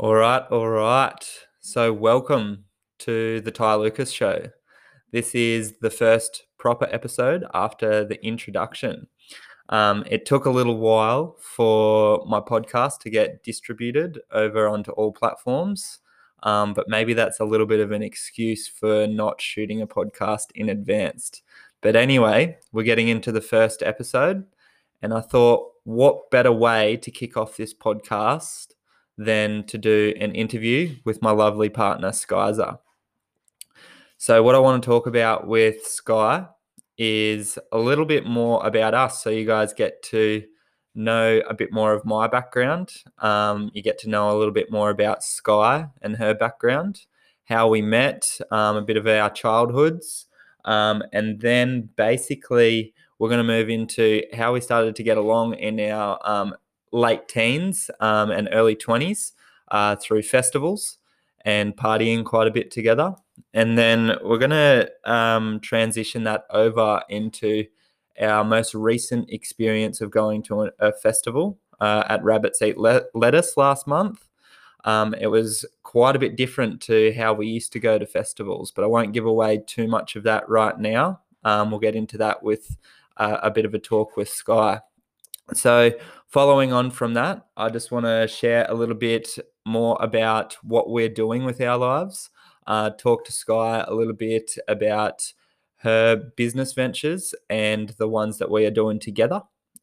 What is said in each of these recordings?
All right, all right. So, welcome to the Ty Lucas Show. This is the first proper episode after the introduction. Um, it took a little while for my podcast to get distributed over onto all platforms, um, but maybe that's a little bit of an excuse for not shooting a podcast in advance. But anyway, we're getting into the first episode, and I thought, what better way to kick off this podcast than to do an interview with my lovely partner, Skyza. So, what I want to talk about with Skye is a little bit more about us. So, you guys get to know a bit more of my background. Um, you get to know a little bit more about Skye and her background, how we met, um, a bit of our childhoods. Um, and then basically, we're going to move into how we started to get along in our um, late teens um, and early 20s uh, through festivals and partying quite a bit together. And then we're going to um, transition that over into our most recent experience of going to a, festival uh, at Rabbits Eat Le- Lettuce last month. Um, it was quite a bit different to how we used to go to festivals, but I won't give away too much of that right now. Um, we'll get into that with uh, a bit of a talk with Skye. So, following on from that, I just want to share a little bit more about what we're doing with our lives. Uh, talk to Skye a little bit about her business ventures and the ones that we are doing together,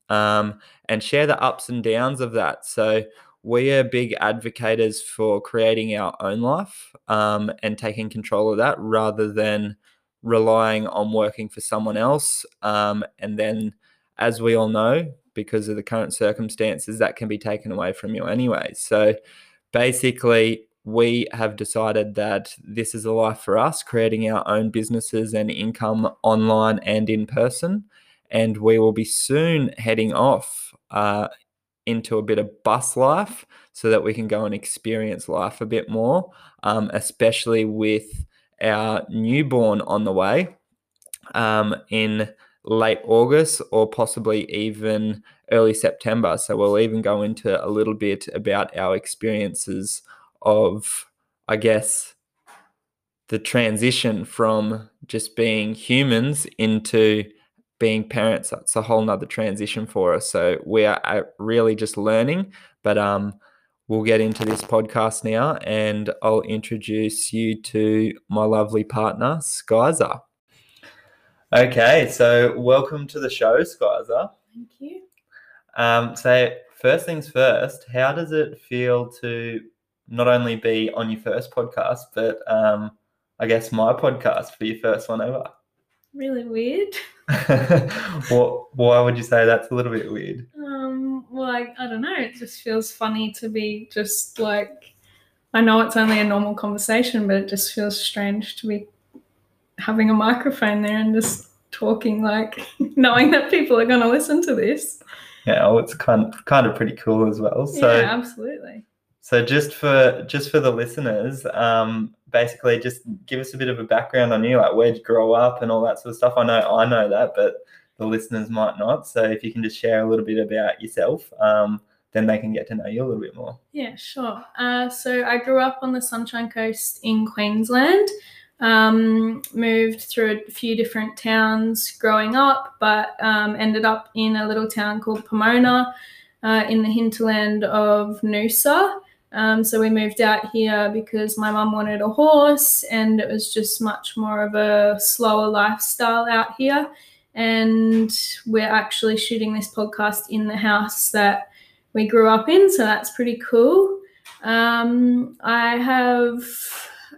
um, and share the ups and downs of that. So, we are big advocates for creating our own life um, and taking control of that rather than relying on working for someone else. Um, and then, as we all know, because of the current circumstances, that can be taken away from you anyway. So basically, we have decided that this is a life for us, creating our own businesses and income online and in person. And we will be soon heading off uh, into a bit of bus life so that we can go and experience life a bit more, um, especially with our newborn on the way um, in late August or possibly even early September. So we'll even go into a little bit about our experiences of, I guess, the transition from just being humans into being parents. That's a whole nother transition for us. So we are uh, really just learning, but um, we'll get into this podcast now and I'll introduce you to my lovely partner, Skyza. Okay, so welcome to the show, Skyza. Thank you. Um, so first things first, how does it feel to not only be on your first podcast, but um, I guess my podcast for your first one ever? Really weird. what, why would you say that's a little bit weird? Um, well, I, I don't know. It just feels funny to be just like, I know it's only a normal conversation, but it just feels strange to be having a microphone there and just talking like knowing that people are going to listen to this. Yeah well, it's kind of, kind of pretty cool as well. So yeah absolutely. so just for just for the listeners um basically just give us a bit of a background on you like where'd you grow up and all that sort of stuff. I know i know that but the listeners might not. So if you can just share a little bit about yourself um then they can get to know you a little bit more. Yeah sure. Uh, so i grew up on the sunshine coast in queensland um, moved through a few different towns growing up, but um, ended up in a little town called Pomona uh, in the hinterland of Noosa. Um, so we moved out here because my mum wanted a horse, and it was just much more of a slower lifestyle out here. And we're actually shooting this podcast in the house that we grew up in, so that's pretty cool. Um, I have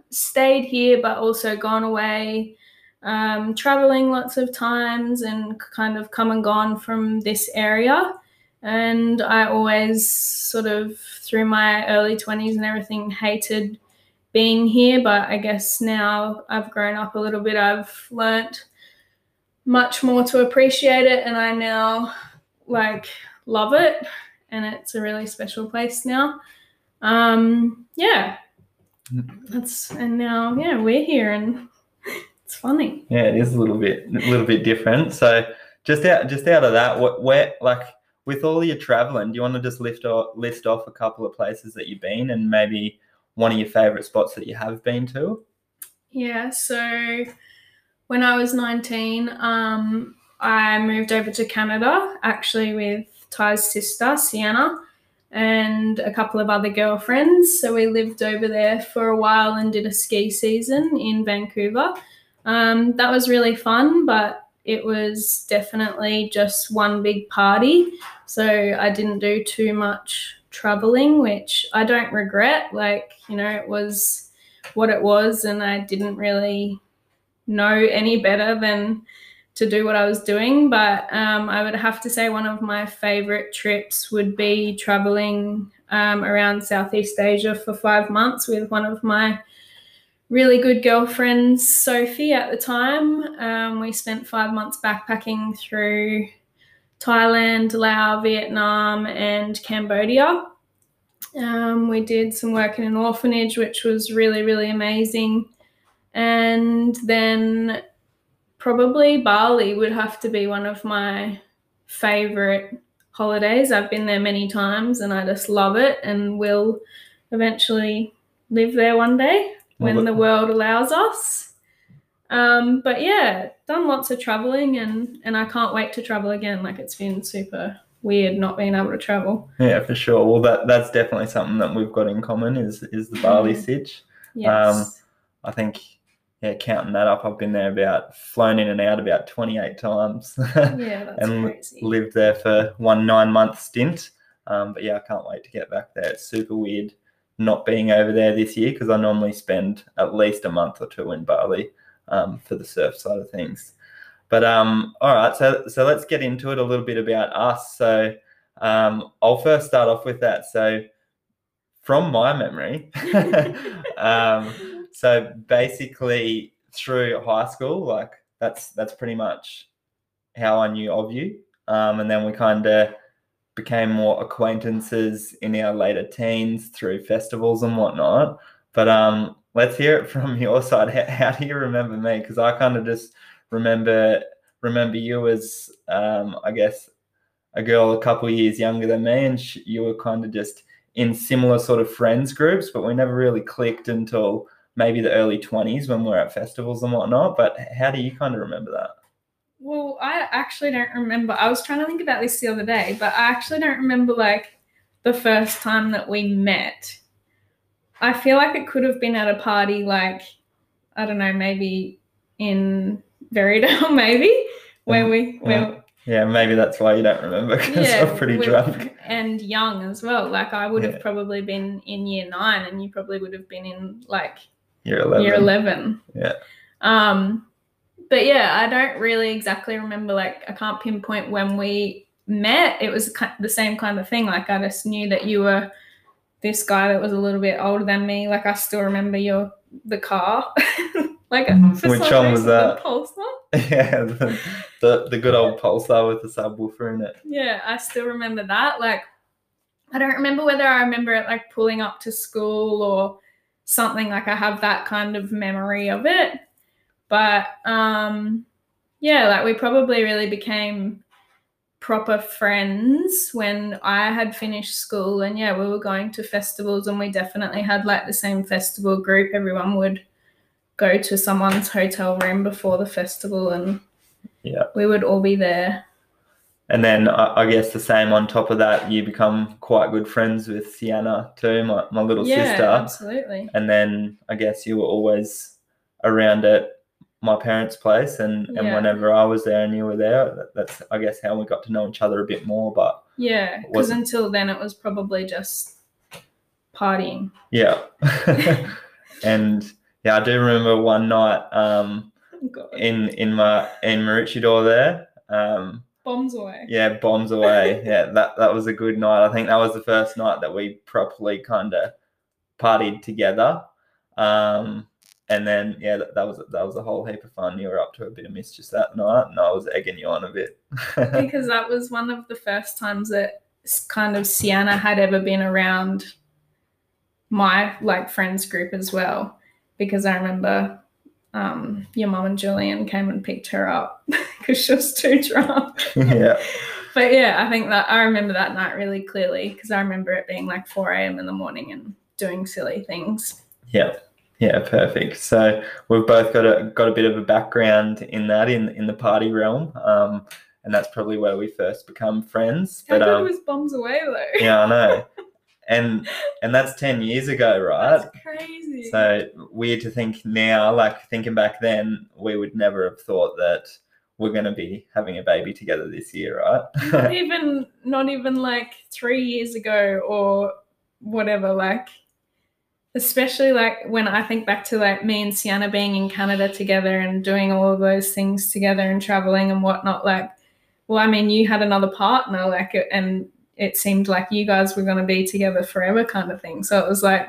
stayed here but also gone away um, traveling lots of times and kind of come and gone from this area. And I always sort of, through my early 20s and everything, hated being here. But I guess now I've grown up a little bit, I've learnt much more to appreciate it. And I now like love it. And it's a really special place now. Um, yeah, that's and now yeah we're here and it's funny. Yeah it is a little bit a little bit different. So just out just out of that what where like with all your traveling, do you want to just lift off, list off a couple of places that you've been and maybe one of your favorite spots that you have been to? Yeah, so when I was 19, um, I moved over to Canada actually with Ty's sister, Sienna, and a couple of other girlfriends. So we lived over there for a while and did a ski season in Vancouver. Um, that was really fun, but it was definitely just one big party. So I didn't do too much traveling, which I don't regret. Like, you know, it was what it was, and I didn't really know any better than to do what I was doing. But um, I would have to say one of my favorite trips would be traveling um, around Southeast Asia for five months with one of my really good girlfriends, Sophie, at the time. Um, we spent five months backpacking through Thailand, Laos, Vietnam, and Cambodia. Um, we did some work in an orphanage, which was really, really amazing. And then probably Bali would have to be one of my favorite holidays. I've been there many times and I just love it and will eventually live there one day when the world allows us. Um, but yeah, done lots of traveling and and I can't wait to travel again. Like it's been super weird not being able to travel. Yeah, for sure. Well, that that's definitely something that we've got in common is is the Bali Mm. sitch. Yes. Um, I think yeah, counting that up, I've been there about flown in and out about twenty eight times. yeah, that's and crazy. lived there for one nine month stint. Um, but yeah, I can't wait to get back there. It's super weird not being over there this year because I normally spend at least a month or two in Bali um, for the surf side of things. But um, all right, so so let's get into it a little bit about us. So um, I'll first start off with that. So from my memory, um, so basically through high school, like that's that's pretty much how I knew of you. Um, and then we kind of became more acquaintances in our later teens through festivals and whatnot. But um, let's hear it from your side. How, how do you remember me? Because I kind of just remember remember you as um, I guess a girl a couple years younger than me, and sh- you were kind of just in similar sort of friends groups, but we never really clicked until maybe the early 20s when we are at festivals and whatnot. But how do you kind of remember that? Well, I actually don't remember. I was trying to think about this the other day, but I actually don't remember like the first time that we met. I feel like it could have been at a party, like I don't know, maybe in Verrierdale, maybe where mm-hmm. we where Yeah, maybe that's why you don't remember because yeah, I'm pretty drunk. and young as well. Like I would Yeah. have probably been in year nine, and you probably would have been in like You're 11. year 11 Yeah. um but yeah i don't really exactly remember like i can't pinpoint when we met it was the same kind of thing like i just knew that you were this guy that was a little bit older than me like i still remember your the car like for Which one was that? Pulsar. yeah, the, the, the good old pulsar with the subwoofer in it. yeah i still remember that like i don't remember whether i remember it like pulling up to school or something like i have that kind of memory of it. But um yeah like we probably really became proper friends when i had finished school and yeah we were going to festivals and we definitely had like the same festival group. Everyone would go to someone's hotel room before the festival and Yeah. we would all be there And then I, I guess the same on top of that, you become quite good friends with Sienna too, my, my little yeah sister. absolutely And then I guess you were always around at my parents' place, and, and Yeah. whenever I was there and you were there, that, that's I guess how we got to know each other a bit more. But Yeah, because until then it was probably just partying. yeah, and yeah, I do remember one night um, God. in in my in Maroochydore there. Um, Bombs away. yeah, bombs away. yeah, that that was a good night. I think that was the first night that we properly kind of partied together. Um, and then yeah, that, that was that was a whole heap of fun. You were up to a bit of mischief that night, and I was egging you on a bit. because that was one of the first times that kind of Sienna had ever been around my like friends group as well. Because I remember um, your mum and Julian came and picked her up because she was too drunk. yeah, but yeah, I think that I remember that night really clearly because I remember it being like 4 a.m. in the morning and doing silly things. Yeah. Yeah, perfect. So we've both got a got a bit of a background in that in in the party realm, um, and that's probably where we first become friends. How But um, was Bombs Away though? yeah, I know, and and that's ten years ago, right? That's crazy. So weird to think now, like thinking back then, we would never have thought that we're going to be having a baby together this year, right? not even not even like three years ago or whatever like especially like when i think back to like me and sienna being in canada together and doing all of those things together and traveling and whatnot like well i mean you had another partner like and it seemed like you guys were going to be together forever kind of thing so it was like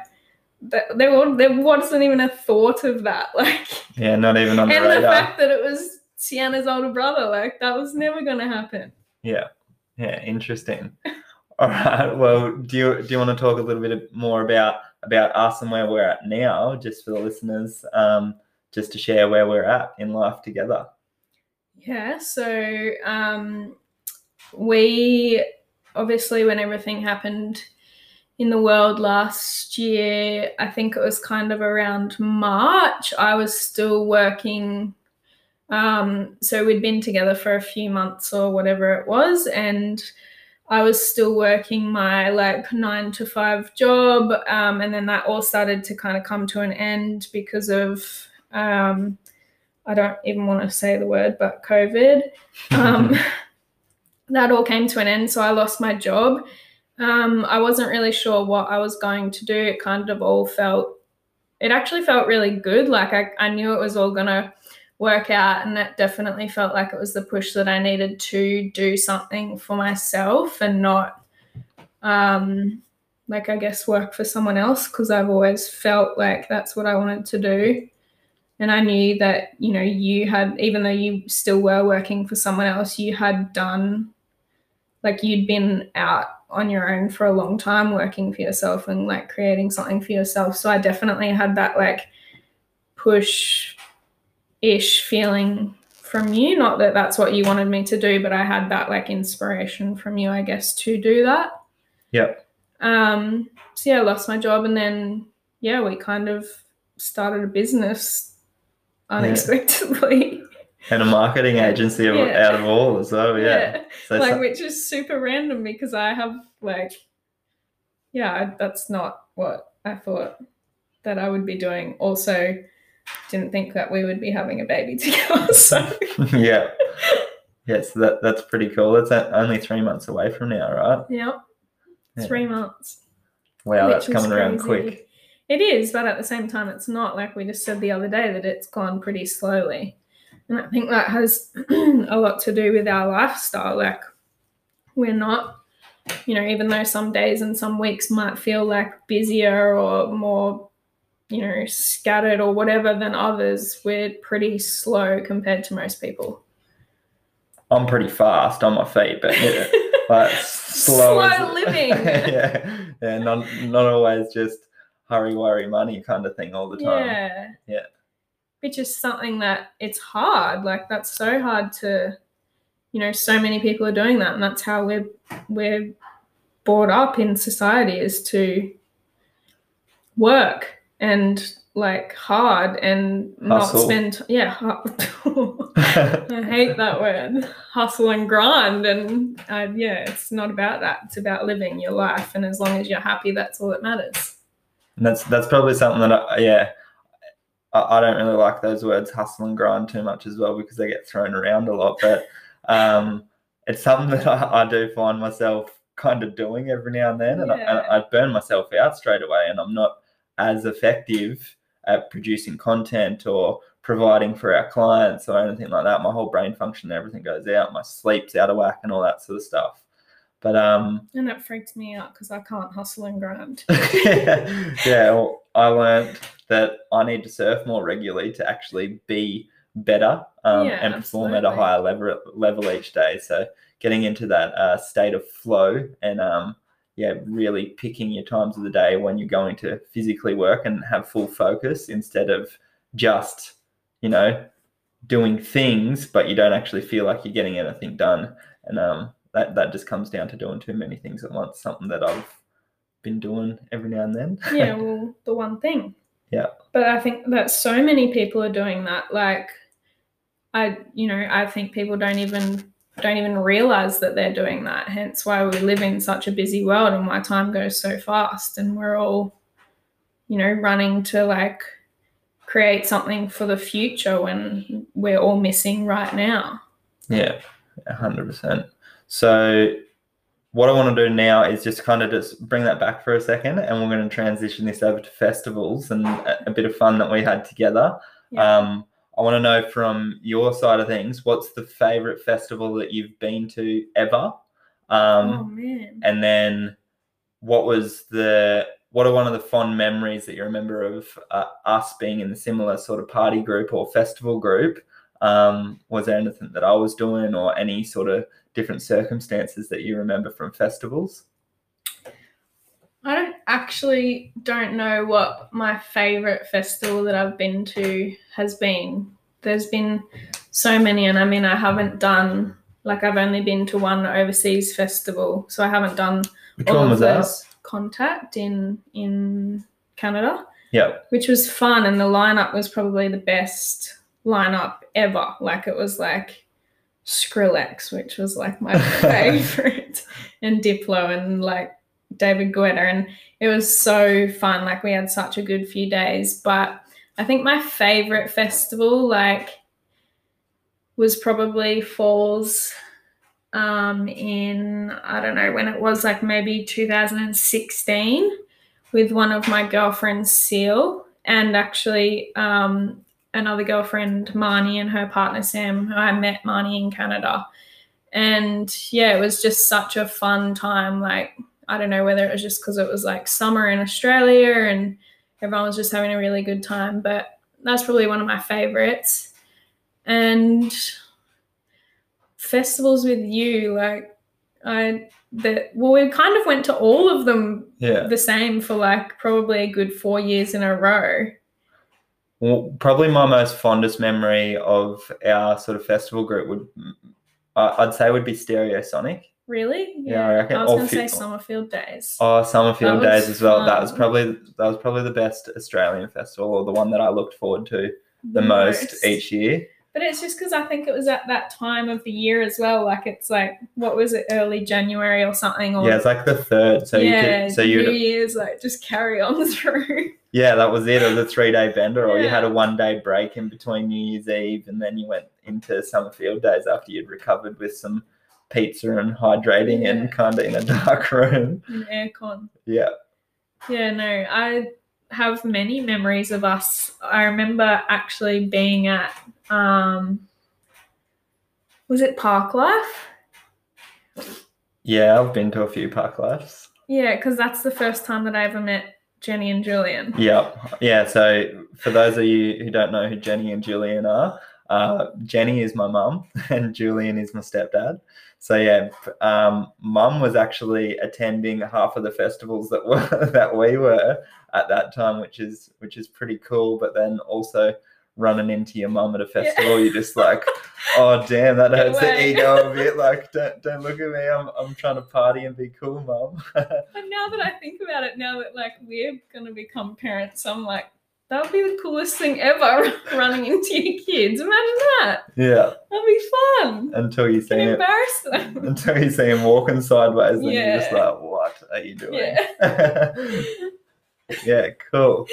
th- there, there wasn't even a thought of that like yeah, not even on the and the fact that it was sienna's older brother like that was never going to happen Yeah, yeah, interesting. All right. Well, do you do you want to talk a little bit more about about us and where we're at now, just for the listeners, um, just to share where we're at in life together? Yeah, so um, we obviously, when everything happened in the world last year, I think it was kind of around March, I was still working. Um, so we'd been together for a few months or whatever it was, and I was still working my like nine to five job. Um, and then that all started to kind of come to an end because of. Um, I don't even want to say the word, but COVID. Um, that all came to an end, so I lost my job. Um, I wasn't really sure what I was going to do. It kind of all felt, it actually felt really good. Like I, I knew it was all going to work out, and it definitely felt like it was the push that I needed to do something for myself and not, um, like, I guess, work for someone else because I've always felt like that's what I wanted to do. And I knew that you know you had even though you still were working for someone else you had done like you'd been out on your own for a long time working for yourself and like creating something for yourself. So I definitely had that like push ish feeling from you not that that's what you wanted me to do but I had that like inspiration from you I guess to do that Yep. um so yeah I lost my job and then yeah we kind of started a business unexpectedly. And a marketing agency Yeah. out of all as well. Yeah. So like so- which is super random because I have like, yeah, that's not what I thought that I would be doing. Also, didn't think that we would be having a baby together. So yeah. Yeah, so that, that's pretty cool. That's only three months away from now, right? yeah, Yeah. three months. Wow, that's coming around quick. It is, but at the same time, it's not. Like we just said the other day, that it's gone pretty slowly. And I think that has a lot to do with our lifestyle. Like, we're not, you know, even though some days and some weeks might feel like busier or more, you know, scattered or whatever than others, we're pretty slow compared to most people. I'm pretty fast on my feet, but yeah, but slow, Slow living. yeah, yeah, not not always just hurry, worry, money kind of thing all the time. Yeah. Yeah. Which is something that it's hard. Like that's so hard to you know, so many people are doing that and that's how we're we're brought up in society is to work and like hard and Hustle. not spend yeah I hate that word hustle and grind and uh, yeah it's not about that it's about living your life and as long as you're happy that's all that matters And that's that's probably something that I, yeah, I, I don't really like those words hustle and grind too much as well because they get thrown around a lot. But um, it's something that I, I do find myself kind of doing every now and then, and, I, and I burn myself out straight away, and I'm not as effective at producing content or providing for our clients or anything like that. My whole brain function, and everything goes out. My sleep's out of whack, and all that sort of stuff. But um, and that freaks me out because I can't hustle and grind yeah, well, I learned that I need to surf more regularly to actually be better um, Yeah, and perform at a higher level level each day. So getting into that uh, state of flow and um, yeah, really picking your times of the day when you're going to physically work and have full focus instead of just you know doing things, but you don't actually feel like you're getting anything done. And um, that that just comes down to doing too many things at once. Something that I've been doing every now and then. yeah, well, the one thing. Yeah. But I think that so many people are doing that. Like, I, you know, I think people don't even don't even realize that they're doing that. Hence why we live in such a busy world and why time goes so fast and we're all, you know, running to like create something for the future when we're all missing right now. Yeah, hundred percent. So what I want to do now is just kind of just bring that back for a second, and we're going to transition this over to festivals and a, a bit of fun that we had together. Yeah. Um, I want to know from your side of things, what's the favorite festival that you've been to ever? Um, oh man. and then what was the what are one of the fond memories that you remember of uh, us being in the similar sort of party group or festival group um, was there anything that i was doing or any sort of different circumstances that you remember from festivals I don't actually don't know what my favorite festival that I've been to has been. There's been so many, and I mean, I haven't done like I've only been to one overseas festival, so I haven't done which all one of was that those. Contact in in Canada, yeah which was fun, and the lineup was probably the best lineup ever. Like it was like Skrillex, which was like my favorite, and Diplo, and like David Guetta, and it was so fun. Like we had such a good few days. But I think my favorite festival, like, was probably Falls um in I don't know when it was like maybe 2016 with one of my girlfriends Seal and actually um another girlfriend Marnie and her partner Sam I met Marnie in Canada and yeah it was just such a fun time like I don't know whether it was just because it was like summer in Australia and everyone was just having a really good time, but that's probably one of my favorites. And festivals with you, like I that well, we kind of went to all of them yeah the same for like probably a good four years in a row. well, probably my most fondest memory of our sort of festival group would I- i'd say would be stereosonic Really? Yeah, I reckon I was gonna say Summafieldayze. Oh, Summerfield That days as well. That was probably that was probably the best Australian festival, or the one that I looked forward to the most each year. But it's just because I think it was at that time of the year as well. Like it's like what was it, early January or something? Or Yeah, it's like the third. So yeah, you could, so New you Year's like just carry on through. yeah, that was it. It was a three day bender, or you had a one day break in between New Year's Eve, and then you went into Summafieldayze after you'd recovered with some pizza and hydrating Yeah. and kind of in a dark room. in aircon. Yeah, Yeah, no, I have many memories of us. I remember actually being at um was it Parklife? yeah, I've been to a few park lives. Yeah, because that's the first time that I ever met Jenny and Julian. Yep. Yeah. So for those of you who don't know who Jenny and Julian are, uh, Jenny is my mum and Julian is my stepdad. So yeah, um, mum was actually attending half of the festivals that were that we were at that time, which is which is pretty cool. But then also running into your mum at a festival, you're just like, oh damn, that Get hurts the ego a bit. Like, don't don't look at me. I'm I'm trying to party and be cool, mum. But now that I think about it, now that like we're gonna become parents, I'm like, that would be the coolest thing ever running into your kids. Imagine that. yeah. That'd be fun. Until you see Can it. embarrass them. until you see him walking sideways, then you're just like, "What are you doing?" Yeah. Yeah, cool.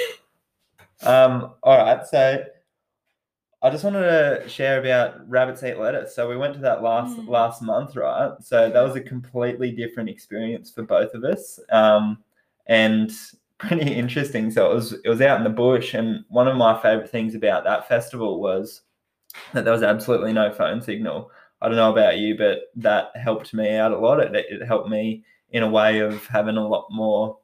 Um, all right, so I just wanted to share about rabbits eat lettuce. So we went to that last Mm. last month, right? So that was a completely different experience for both of us, um, and pretty interesting. So it was it was out in the bush, and one of my favorite things about that festival was that there was absolutely no phone signal. I don't know about you, but that helped me out a lot. It, it helped me in a way of having a lot more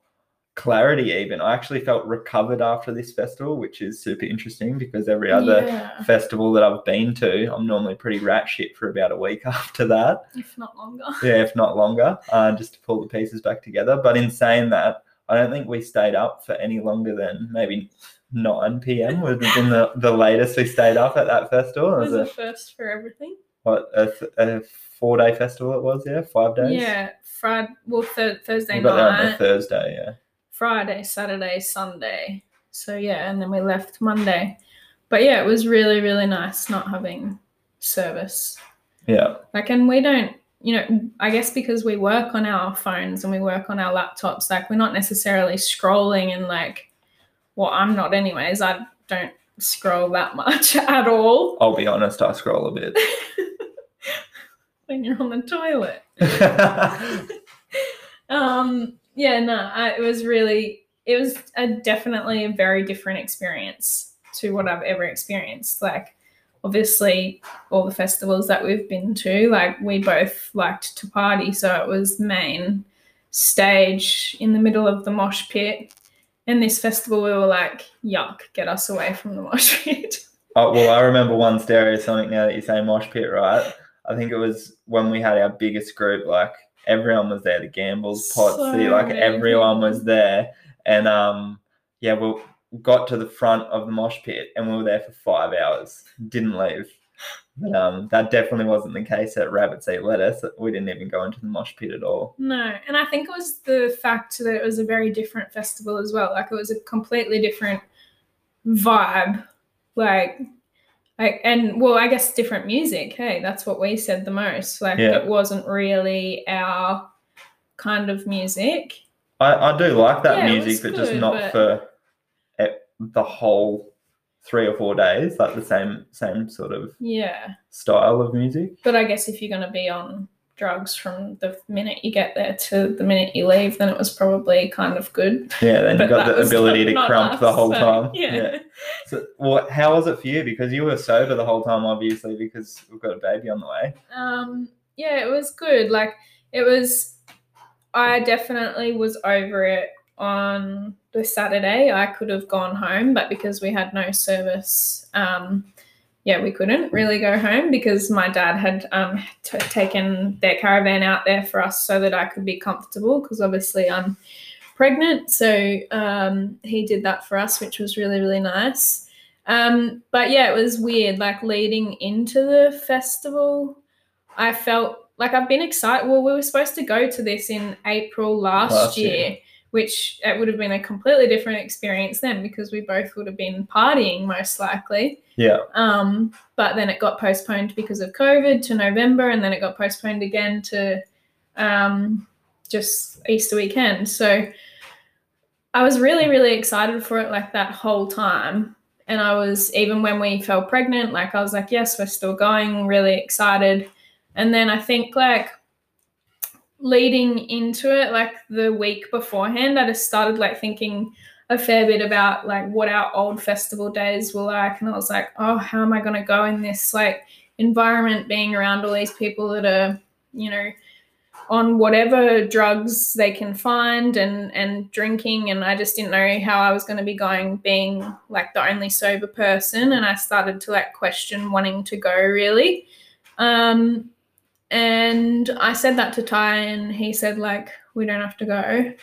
clarity even i actually felt recovered after this festival which is super interesting because every other yeah, festival that i've been to i'm normally pretty rat shit for about a week after that if not longer. yeah if not longer uh, just to pull the pieces back together but in saying that i don't think we stayed up for any longer than maybe 9 p.m would have been the, the latest we stayed up at that festival It it was was a first for everything. what a, th- a four day festival it was. Yeah, five days. Yeah, Friday. Well, th- Thursday we got there on the night, Thursday. Yeah. Friday, Saturday, Sunday. So yeah, and then we left Monday. But yeah, it was really really nice not having service. Yeah. Like, and we don't, you know, I guess because we work on our phones and we work on our laptops, like, we're not necessarily scrolling and, like, well, I'm not, anyways. I don't scroll that much at all I'll be honest. I scroll a bit. when you're on the toilet. um, yeah, no, I, it was really, it was a definitely a very different experience to what I've ever experienced. Like, obviously, all the festivals that we've been to, like, we both liked to party. So it was main stage in the middle of the mosh pit. And this festival, we were like, yuck, get us away from the mosh pit. Oh, well, I remember one stereo Stereosonic now that you say Mosh Pit, right? I think it was when we had our biggest group, like everyone was there, the Gambles, Potsy, So like everyone was there. And um, yeah, we got to the front of the Mosh Pit and we were there for five hours, didn't leave. But um, that definitely wasn't the case at Rabbit's Eat Lettuce. We didn't even go into the Mosh Pit at all. No, and I think it was the fact that it was a very different festival as well. Like it was a completely different vibe. Like, like and well, I guess different music. Hey, that's what we said the most. Like Yeah. it wasn't really our kind of music. I, I do like that Yeah, music, but just not but- for the whole three or four days, like the same same sort of Yeah, style of music. but I guess if you're gonna be on drugs from the minute you get there to the minute you leave, then it was probably kind of good. Yeah, then you got the ability to crump the whole so, time. Yeah. So, well, how was it for you? Because you were sober the whole time, obviously, because we've got a baby on the way. Um, yeah, it was good. Like it was I definitely was over it on the Saturday. I could have gone home, but because we had no service, um, yeah, we couldn't really go home because my dad had um, t- taken their caravan out there for us so that I could be comfortable because obviously I'm pregnant. So um, he did that for us, which was really, really nice. Um, but yeah, it was weird. Like leading into the festival, I felt like I've been excited. Well, we were supposed to go to this in April last, Last year, year. Which it would have been a completely different experience then because we both would have been partying most likely. Yeah, Um, but then it got postponed because of COVID to November, and then it got postponed again to um, just Easter weekend. So I was really, really excited for it like that whole time. And I was, even when we fell pregnant, like I was like, yes, we're still going, really excited. And then I think like leading into it, like the week beforehand, I just started like thinking, a fair bit about like what our old festival days were like and I was like, oh, how am I gonna go in this like environment being around all these people that are, you know, on whatever drugs they can find and and drinking and I just didn't know how I was gonna be going being like the only sober person and I started to like question wanting to go really. Um and I said that to Ty and he said like we don't have to go.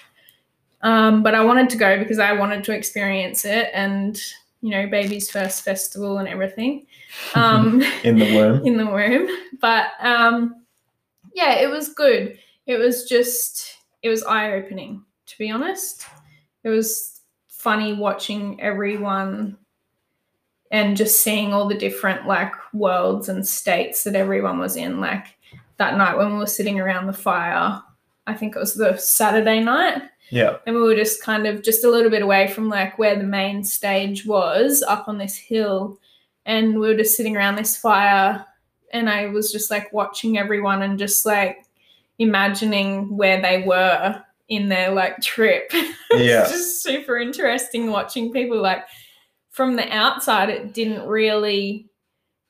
Um, but I wanted to go because I wanted to experience it and, you know, baby's first festival and everything um, in the womb. in the womb. But um, yeah, it was good. It was just, it was eye opening, to be honest. It was funny watching everyone and just seeing all the different like worlds and states that everyone was in. Like that night when we were sitting around the fire, I think it was the Saturday night. Yeah, and we were just kind of just a little bit away from like where the main stage was up on this hill. And we were just sitting around this fire. And i was just like watching everyone and just like imagining where they were in their like trip. Yeah. it's just super interesting watching people like from the outside it didn't really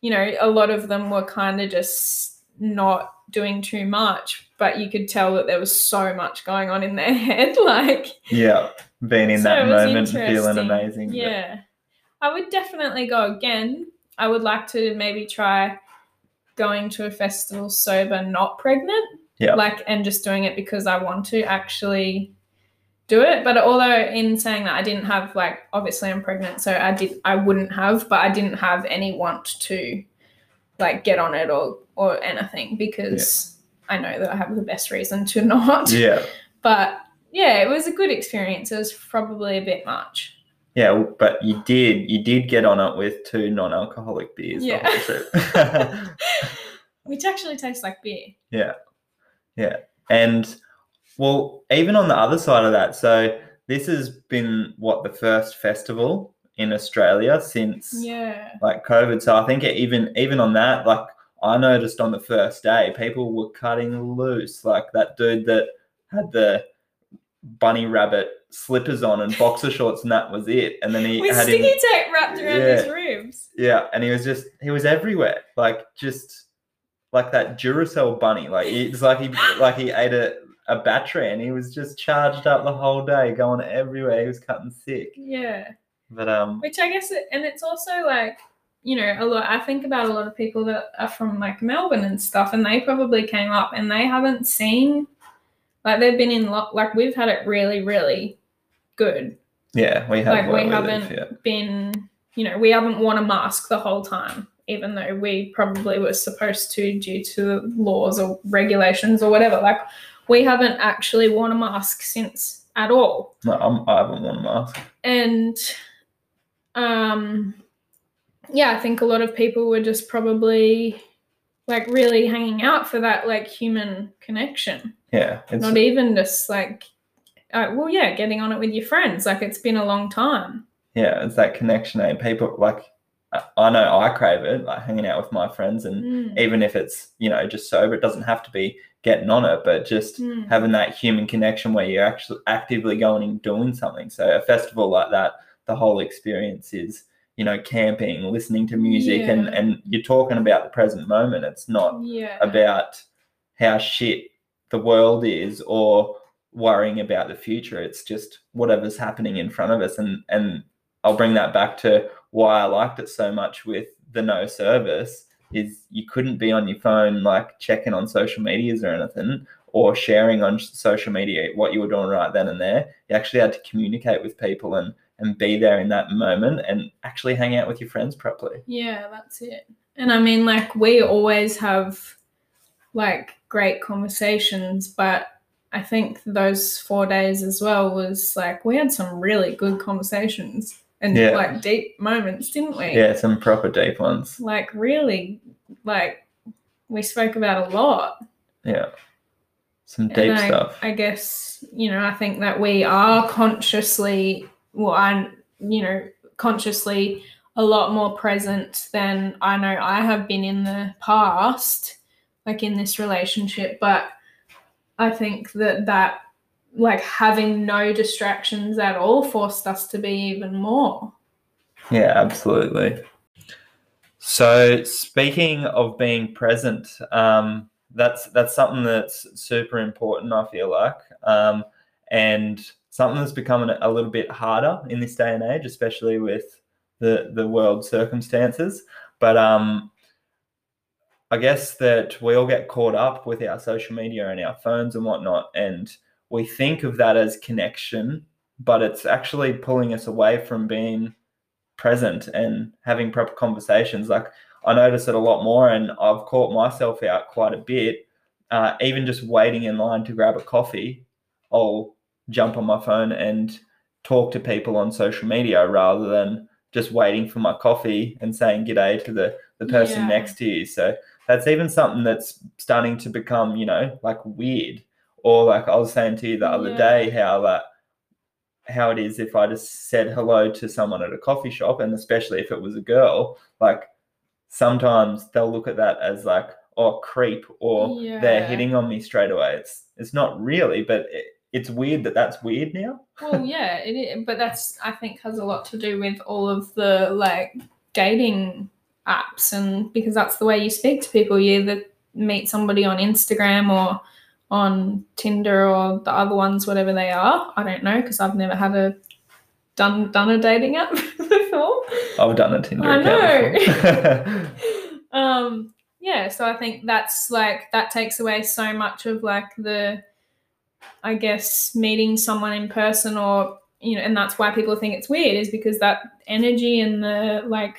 you know a lot of them were kind of just not doing too much but you could tell that there was so much going on in their head like yeah. Being in So that moment, feeling amazing. but- yeah i would definitely go again i would like to maybe try going to a festival sober not pregnant Yeah. like and just doing it because i want to actually do it but although in saying that i didn't have like obviously i'm pregnant so i did i wouldn't have but i didn't have any want to like get on it or or anything because I know that I have the best reason to not. Yeah. But yeah, it was a good experience. It was probably a bit much. Yeah, but you did you did get on it with two non-alcoholic beers. the Yeah. Which actually tastes like beer. yeah, yeah, and well, even on the other side of that, so this has been what the first festival in Australia since Yeah. like COVID. So I think it even even on that, like I noticed on the first day, people were cutting loose. Like that dude that had the bunny rabbit slippers on and boxer shorts, and that was it. And then he With had sticky him, tape wrapped around Yeah. his ribs. yeah, and he was just he was everywhere, like just like that Duracell bunny. Like it's like he like he ate a a battery, and he was just charged up the whole day, going everywhere. He was cutting sick. Yeah. But um, Which I guess, it, and it's also like, you know, a lot. I think about a lot of people that are from like Melbourne and stuff, and they probably came up and they haven't seen, like, they've been in, lo- like, we've had it really, really good. yeah, we have Like, we live, haven't yeah. been, you know, we haven't worn a mask the whole time, even though we probably were supposed to due to laws or regulations or whatever. Like, we haven't actually worn a mask since at all. No, I'm, I haven't worn a mask. and um yeah i think a lot of people were just probably like really hanging out for that like human connection Yeah, it's not even just like uh, well yeah getting on it with your friends like it's been a long time yeah, it's that connection. And people like I- I know I crave it, like hanging out with my friends, and Mm, even if it's you know just sober, it doesn't have to be getting on it, but just mm. having that human connection where you're actually actively going and doing something. So a festival like that, the whole experience is you know camping, listening to music, and and you're talking about the present moment. It's not yeah about how shit the world is or worrying about the future. It's just whatever's happening in front of us. And and I'll bring that back to why I liked it so much with the no service is you couldn't be on your phone like checking on social medias or anything or sharing on social media what you were doing right then and there. You actually had to communicate with people and and be there in that moment and actually hang out with your friends properly. Yeah, that's it. And I mean, like, we always have like great conversations, but I think those four days as well was like we had some really good conversations and Yeah. like deep moments, didn't we? Yeah, some proper deep ones. Like, really, like, we spoke about a lot. Yeah. Some deep I, stuff. I guess, you know, I think that we are consciously, well, I'm, you know, consciously a lot more present than I know I have been in the past, like in this relationship. But I think that that, like, having no distractions at all forced us to be even more. Yeah, absolutely. So, speaking of being present, um, that's that's something that's super important. I feel like, um, and something that's becoming a little bit harder in this day and age, especially with the the world circumstances. But um, I guess that we all get caught up with our social media and our phones and whatnot, and we think of that as connection, but it's actually pulling us away from being present and having proper conversations. Like I notice it a lot more, and I've caught myself out quite a bit. Uh, even just waiting in line to grab a coffee, I'll jump on my phone and talk to people on social media rather than just waiting for my coffee and saying g'day to the, the person Yeah. next to you. So that's even something that's starting to become, you know, like weird. Or like I was saying to you the other Yeah. day, how that how it is if I just said hello to someone at a coffee shop, and especially if it was a girl, like sometimes they'll look at that as like, oh, creep, or they're hitting on me straight away. It's it's not really, but it, it's weird that that's weird now. well yeah it is, but that's i think has a lot to do with all of the like dating apps and because that's the way you speak to people you either meet somebody on instagram or on tinder or the other ones whatever they are i don't know because i've never had a done done a dating app before I've done a Tinder I know. um yeah so i think that's like that takes away so much of like the i guess meeting someone in person or you know and that's why people think it's weird is because that energy and the like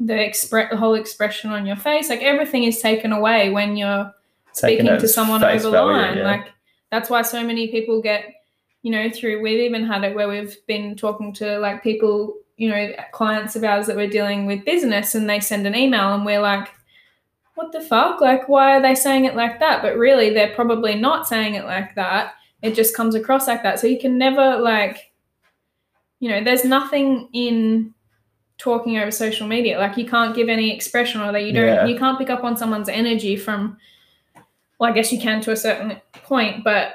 the expre- the whole expression on your face. Like everything is taken away when you're Taking speaking to someone over the value, line. yeah. Like that's why so many people get, you know, through we've even had it where we've been talking to like people, you know, clients of ours that we're dealing with business and they send an email and we're like, what the fuck? Like why are they saying it like that? But really they're probably not saying it like that. It just comes across like that. So you can never like you know, there's nothing in talking over social media. Like you can't give any expression or that you don't Yeah. you can't pick up on someone's energy from well, I guess you can to a certain point, but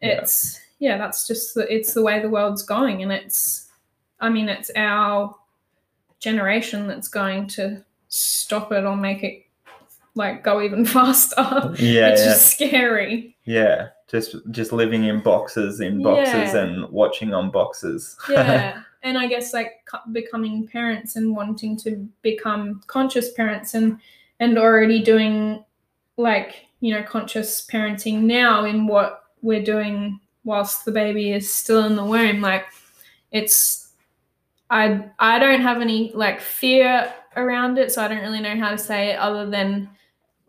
Yeah. it's yeah, that's just the it's the way the world's going and it's I mean it's our generation that's going to stop it or make it like go even faster. Yeah, it's yeah. just scary. Yeah, just just living in boxes in boxes Yeah. and watching on boxes. yeah and i guess like becoming parents and wanting to become conscious parents and and already doing like you know conscious parenting now in what we're doing whilst the baby is still in the womb like it's i i don't have any like fear around it so i don't really know how to say it other than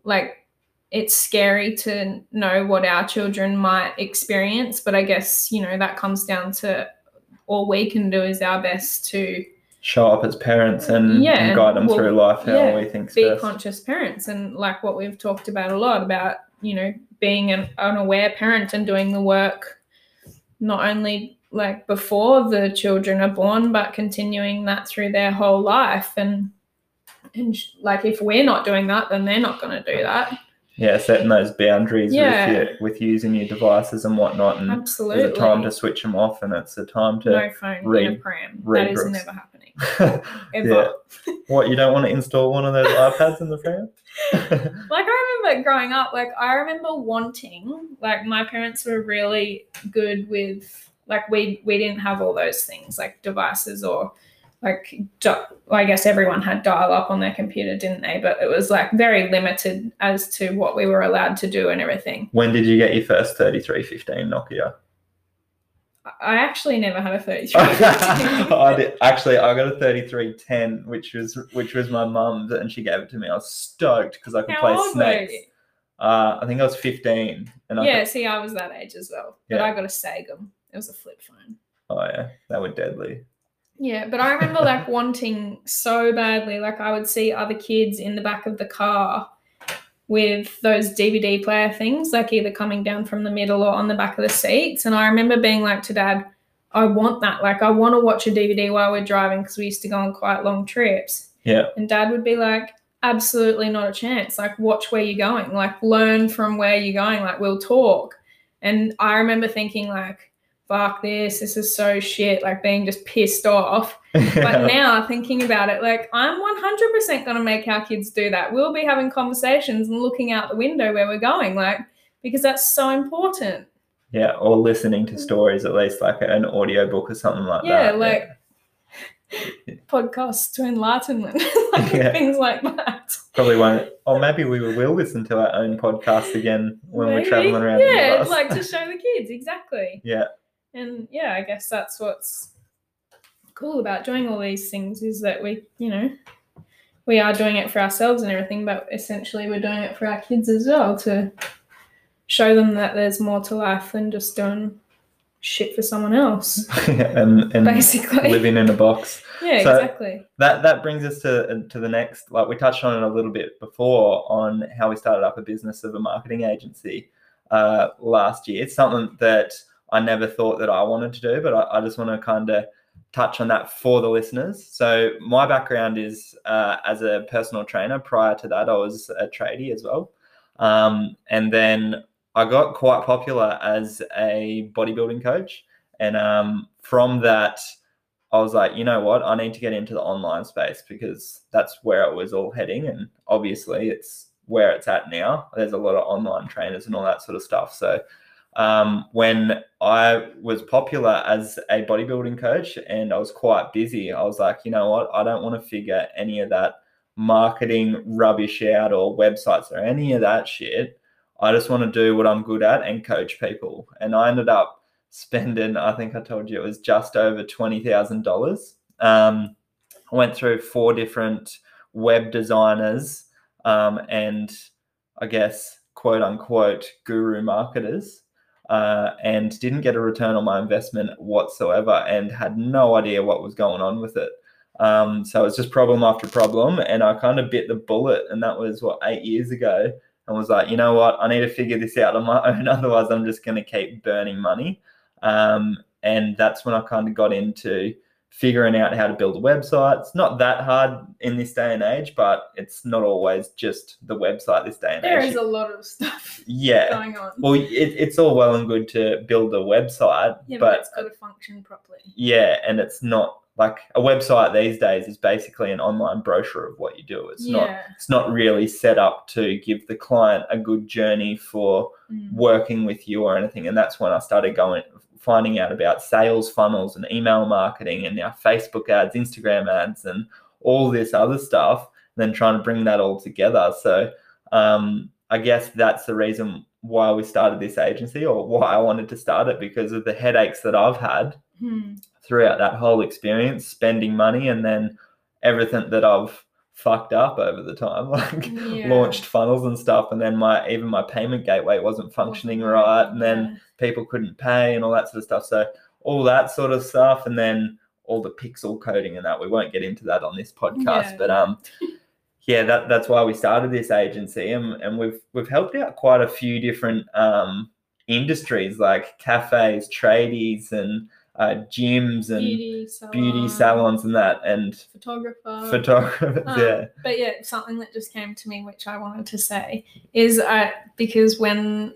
like it's scary to know what our children might experience but i guess you know that comes down to all we can do is our best to Show up as parents and, Yeah, and guide them well, through life how yeah, we think be best. conscious parents and like what we've talked about a lot about you know being an, an aware parent and doing the work not only like before the children are born but continuing that through their whole life and and sh- like if we're not doing that then they're not going to do that yeah, setting those boundaries Yeah. with your, with using your devices and whatnot, and absolutely there's a time to switch them off, and it's a time to. no phone in a read- pram read that is never happening ever yeah. What you don't want to install one of those iPads in the frame? like I remember growing up, like I remember wanting, like my parents were really good with, like we we didn't have all those things like devices or like I guess everyone had dial up on their computer, didn't they? But it was like very limited as to what we were allowed to do and everything. when did you get your first 3315 Nokia? I- actually never had a 33. I did, actually, I got a 3310, which was which was my mum's, and she gave it to me. I was stoked because I could How play snakes. Uh, I think I was 15, and I Yeah, could- see, I was that age as well, but Yeah. I got a Sega. It was a flip phone. oh yeah, they were deadly. Yeah, but I remember like wanting so badly. Like I would see other kids in the back of the car with those DVD player things, like either coming down from the middle or on the back of the seats. And I remember being like to dad, I want that. Like I want to watch a DVD while we're driving because we used to go on quite long trips. Yeah, And dad would be like, absolutely not a chance. Like watch where you're going. Like learn from where you're going. Like we'll talk. And I remember thinking like, fuck this, this is so shit, like being just pissed off. But now thinking about it, like I'm 100% going to make our kids do that. We'll be having conversations and looking out the window where we're going, like, because that's so important. yeah, or listening to stories at least, like an audio book or something like that. Yeah, that. like podcasts to enlightenment, like Yeah. things like that. probably won't. Or maybe we will listen to our own podcast again when we're traveling around. Yeah, like to show the kids, exactly. yeah, And yeah, I guess that's what's cool about doing all these things is that we, you know, we are doing it for ourselves and everything, but essentially we're doing it for our kids as well to show them that there's more to life than just doing shit for someone else, and and basically. living in a box. yeah, So- exactly. that that brings us to to the next like we touched on it a little bit before on how we started up a business of a marketing agency uh, last year it's something that i never thought that i wanted to do but i, I just want to kind of touch on that for the listeners so my background is uh, as a personal trainer prior to that i was a tradie as well um, and then i got quite popular as a bodybuilding coach and um, from that I was like, you know what? I need to get into the online space because that's where it was all heading. And obviously, it's where it's at now. There's a lot of online trainers and all that sort of stuff. So, um, when I was popular as a bodybuilding coach and I was quite busy, I was like, you know what? I don't want to figure any of that marketing rubbish out or websites or any of that shit. I just want to do what I'm good at and coach people. And I ended up spending, I think I told you it was just over $20,000. Um, I went through four different web designers um, and I guess quote unquote guru marketers uh, and didn't get a return on my investment whatsoever and had no idea what was going on with it. Um, so it's just problem after problem. And I kind of bit the bullet. And that was what, eight years ago. And was like, you know what? I need to figure this out on my own. Otherwise, I'm just going to keep burning money. Um, and that's when I kind of got into figuring out how to build a website. It's not that hard in this day and age, but it's not always just the website this day and There age. There is a lot of stuff yeah. going on. Well, it, it's all well and good to build a website, yeah, but, but it's got to function properly. yeah, and it's not like a website these days is basically an online brochure of what you do. It's not it's not really set up to give the client a good journey for Mm. working with you or anything. And that's when I started going finding out about sales funnels and email marketing and now Facebook ads, Instagram ads, and all this other stuff. And then trying to bring that all together. So um, I guess that's the reason why we started this agency or why I wanted to start it because of the headaches that I've had Hmm. throughout that whole experience, spending money and then everything that I've fucked up over the time, like Yeah. launched funnels and stuff, and then my even my payment gateway wasn't functioning right, and then people couldn't pay and all that sort of stuff. So all that sort of stuff, and then all the pixel coding and that. We won't get into that on this podcast, Yeah. but um, yeah, that that's why we started this agency, and and we've we've helped out quite a few different um industries like cafes, tradies, and uh, gyms and beauty salon, beauty salons and that, and photographer, photographers. Um, yeah, But yeah, something that just came to me, which I wanted to say, is I because when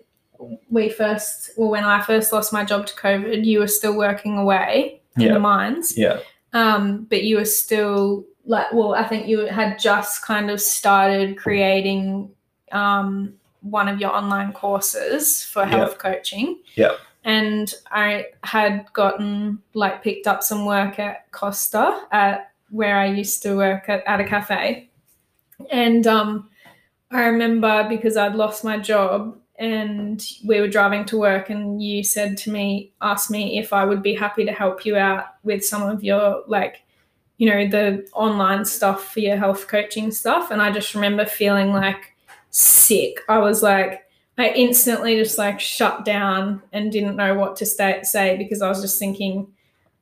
we first, well, when I first lost my job to COVID, you were still working away in Yeah. the mines, yeah, um, but you were still like, well, I think you had just kind of started creating um, one of your online courses for Yeah. health coaching. Yeah. And I had gotten like picked up some work at Costa at where I used to work at, at a cafe. And um, I remember because I'd lost my job and we were driving to work and you said to me, asked me if I would be happy to help you out with some of your like, you know, the online stuff for your health coaching stuff. And I just remember feeling like sick. I was like, I instantly just like shut down and didn't know what to stay, say because I was just thinking,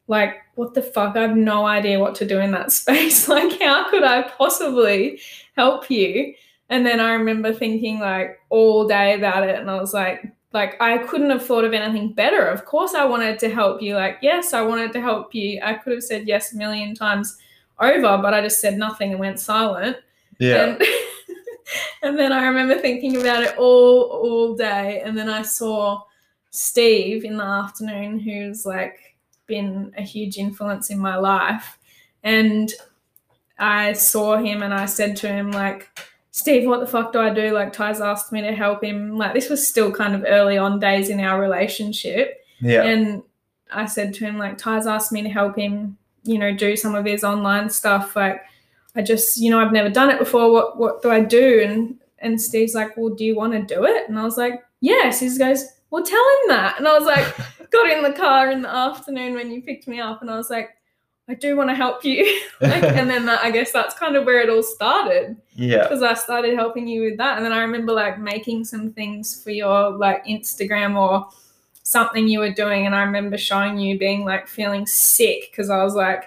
like, what the fuck? I have no idea what to do in that space. like, how could I possibly help you? And then I remember thinking like all day about it, and I was like, like I couldn't have thought of anything better. Of course, I wanted to help you. Like, yes, I wanted to help you. I could have said yes a million times over, but I just said nothing and went silent. yeah, And, and then I remember thinking about it all all day, and then I saw Steve in the afternoon, who's like been a huge influence in my life, and I saw him and I said to him like. Steve, what the fuck do I do? Like, Ty's asked me to help him. Like, this was still kind of early on days in our relationship. yeah, And I said to him, like, Ty's asked me to help him, you know, do some of his online stuff. Like, I just, you know, I've never done it before. What what do I do? And and Steve's like, Well, do you want to do it? And I was like, Yes. He goes, Well, tell him that. And I was like, got in the car in the afternoon when you picked me up, and I was like, I do want to help you. like, and then that, I guess that's kind of where it all started yeah, because I started helping you with that. And then I remember like making some things for your like Instagram or something you were doing. And I remember showing you being like feeling sick because I was like,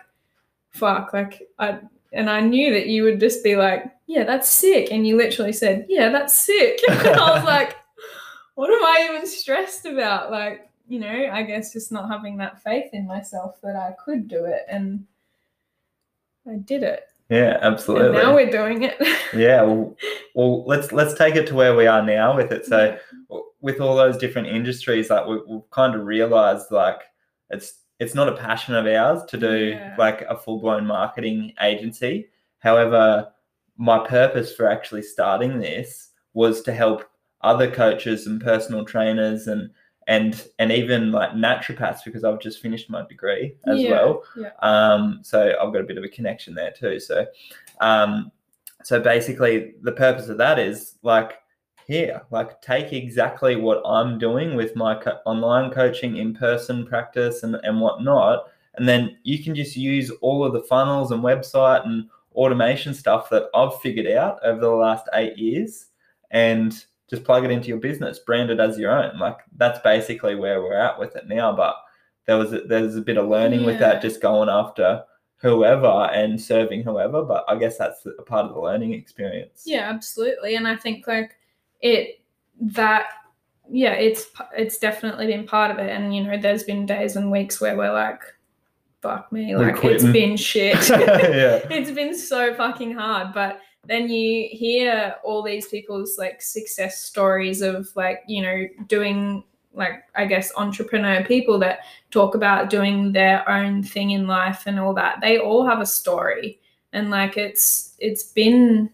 fuck, like I, and I knew that you would just be like, yeah, that's sick. And you literally said, yeah, that's sick. and I was like, what am I even stressed about? Like, you know, I guess just not having that faith in myself that I could do it. And I did it. yeah, absolutely. And now we're doing it. yeah, well, well, let's let's take it to where we are now with it. So with all those different industries, like we, we've kind of realized like it's it's not a passion of ours to do Yeah. like a full blown marketing agency. However, my purpose for actually starting this was to help other coaches and personal trainers and and and even like naturopaths because I've just finished my degree as Yeah, well. yeah. Um, so I've got a bit of a connection there too. So um, so basically the purpose of that is like here like take exactly what i'm doing with my co- online coaching in-person practice and, and whatnot and then you can just use all of the funnels and website and automation stuff that I've figured out over the last eight years and just plug it into your business, brand it as your own. Like that's basically where we're at with it now. But there was a, there's a bit of learning with that, just going after whoever and serving whoever. But I guess that's a part of the learning experience. Yeah, absolutely. And I think like it that yeah, it's it's definitely been part of it. And you know, there's been days and weeks where we're like, fuck me, like it's been shit. yeah. it's been so fucking hard. But then you hear all these people's like success stories of like, you know, doing like I guess entrepreneur people that talk about doing their own thing in life and all that. They all have a story. And like it's it's been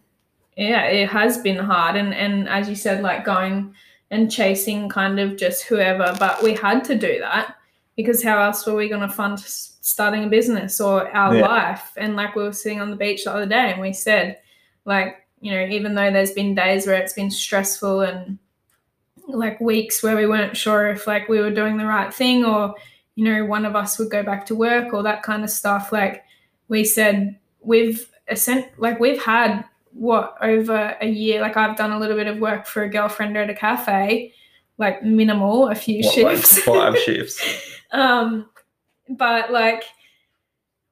yeah, it has been hard and and as you said, like going and chasing kind of just whoever, but we had to do that because how else were we going to fund starting a business or our Yeah. life? And like we were sitting on the beach the other day and we said, like, you know, even though there's been days where it's been stressful and like weeks where we weren't sure if like we were doing the right thing or, you know, one of us would go back to work or that kind of stuff, like we said, we've like we've had what over a year like i've done a little bit of work for a girlfriend at a cafe like minimal a few What, like shifts five shifts. um but like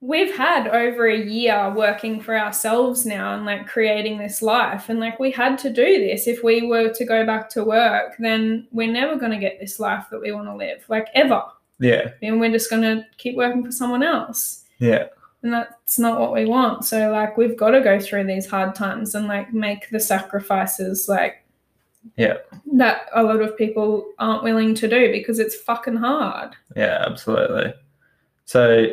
we've had over a year working for ourselves now and like creating this life and like we had to do this if we were to go back to work then we're never going to get this life that we want to live like ever Yeah. and we're just going to keep working for someone else Yeah. And that's not what we want so like we've got to go through these hard times and like make the sacrifices like Yeah. that a lot of people aren't willing to do because it's fucking hard Yeah, absolutely. So,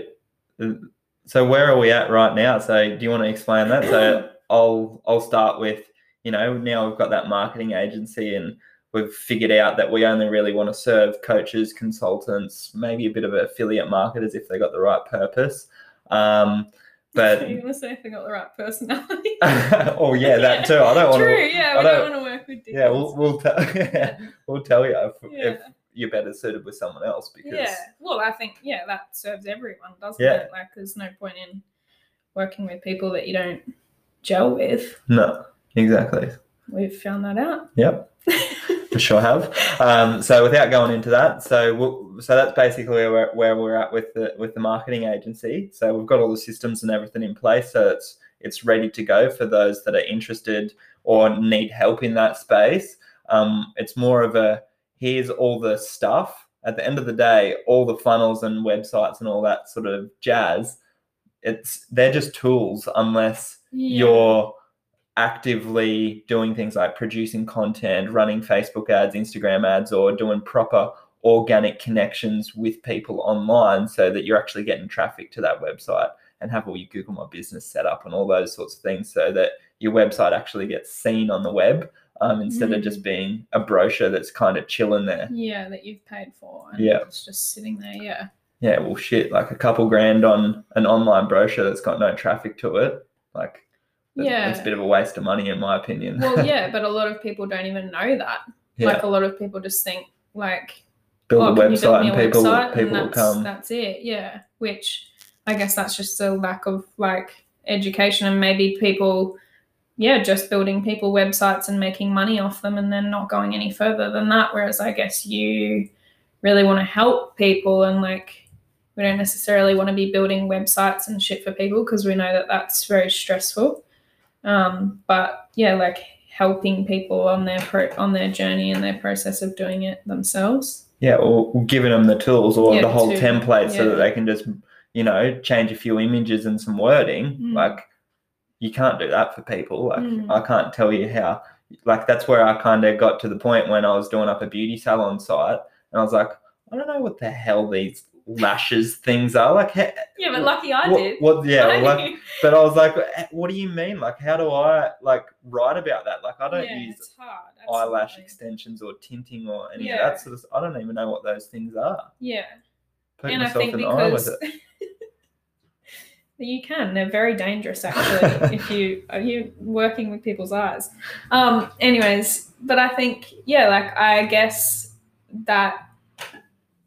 so where are we at right now? So, do you want to explain that? So, I'll I'll start with you know now we've got that marketing agency and we've figured out that we only really want to serve coaches, consultants, maybe a bit of affiliate marketers if they got the right purpose. Um, but you want to say if they got the right personality oh yeah, that too. I don't want to. true yeah I we don't- want to work with Yeah, we'll we'll tell Yeah. we'll tell you if, yeah. if you're better suited with someone else because yeah well i think yeah that serves everyone doesn't Yeah. it like there's no point in working with people that you don't gel with no, exactly. we've found that out Yep. for sure have. Um, so without going into that, so we'll, so that's basically where, where we're at with the with the marketing agency. So we've got all the systems and everything in place, so it's it's ready to go for those that are interested or need help in that space. Um, it's more of a here's all the stuff. At the end of the day, all the funnels and websites and all that sort of jazz, it's they're just tools unless yeah. you're actively doing things like producing content, running Facebook ads, Instagram ads, or doing proper organic connections with people online so that you're actually getting traffic to that website and have all your Google My Business set up and all those sorts of things so that your website actually gets seen on the web um, instead of Mm. just being a brochure that's kind of chilling there. yeah that you've paid for and Yeah. it's just sitting there yeah Yeah, well, shit, like a couple grand on an online brochure that's got no traffic to it. Like, Yeah. it's a bit of a waste of money, in my opinion. well yeah but a lot of people don't even know that yeah. like a lot of people just think like build oh, a website and people website? And people will come. That's it, yeah. Which I guess that's just a lack of like education and maybe people, yeah, just building people websites and making money off them and then not going any further than that. Whereas I guess you really want to help people and like we don't necessarily want to be building websites and shit for people because we know that that's very stressful. Um, but yeah, like helping people on their pro- on their journey and their process of doing it themselves. Yeah, or giving them the tools or Yeah, the whole too. template so that they can just, you know, change a few images and some wording. Mm. Like, you can't do that for people. Like, Mm. I can't tell you how. Like, that's where I kind of got to the point when I was doing up a beauty salon site, and I was like, I don't know what the hell these lashes things are. Like, Yeah, but lucky I what, did. what? Yeah, I like, but I was like, "Eh, what do you mean? Like, how do I like write about that? Like, I don't yeah, use hard. eyelash extensions or tinting or any Yeah. of that sort of. I don't even know what those things are. Yeah, Poke and I think in the eye with because you can, they're very dangerous actually if you are you working with people's eyes. Um, anyways, but I think yeah, like I guess that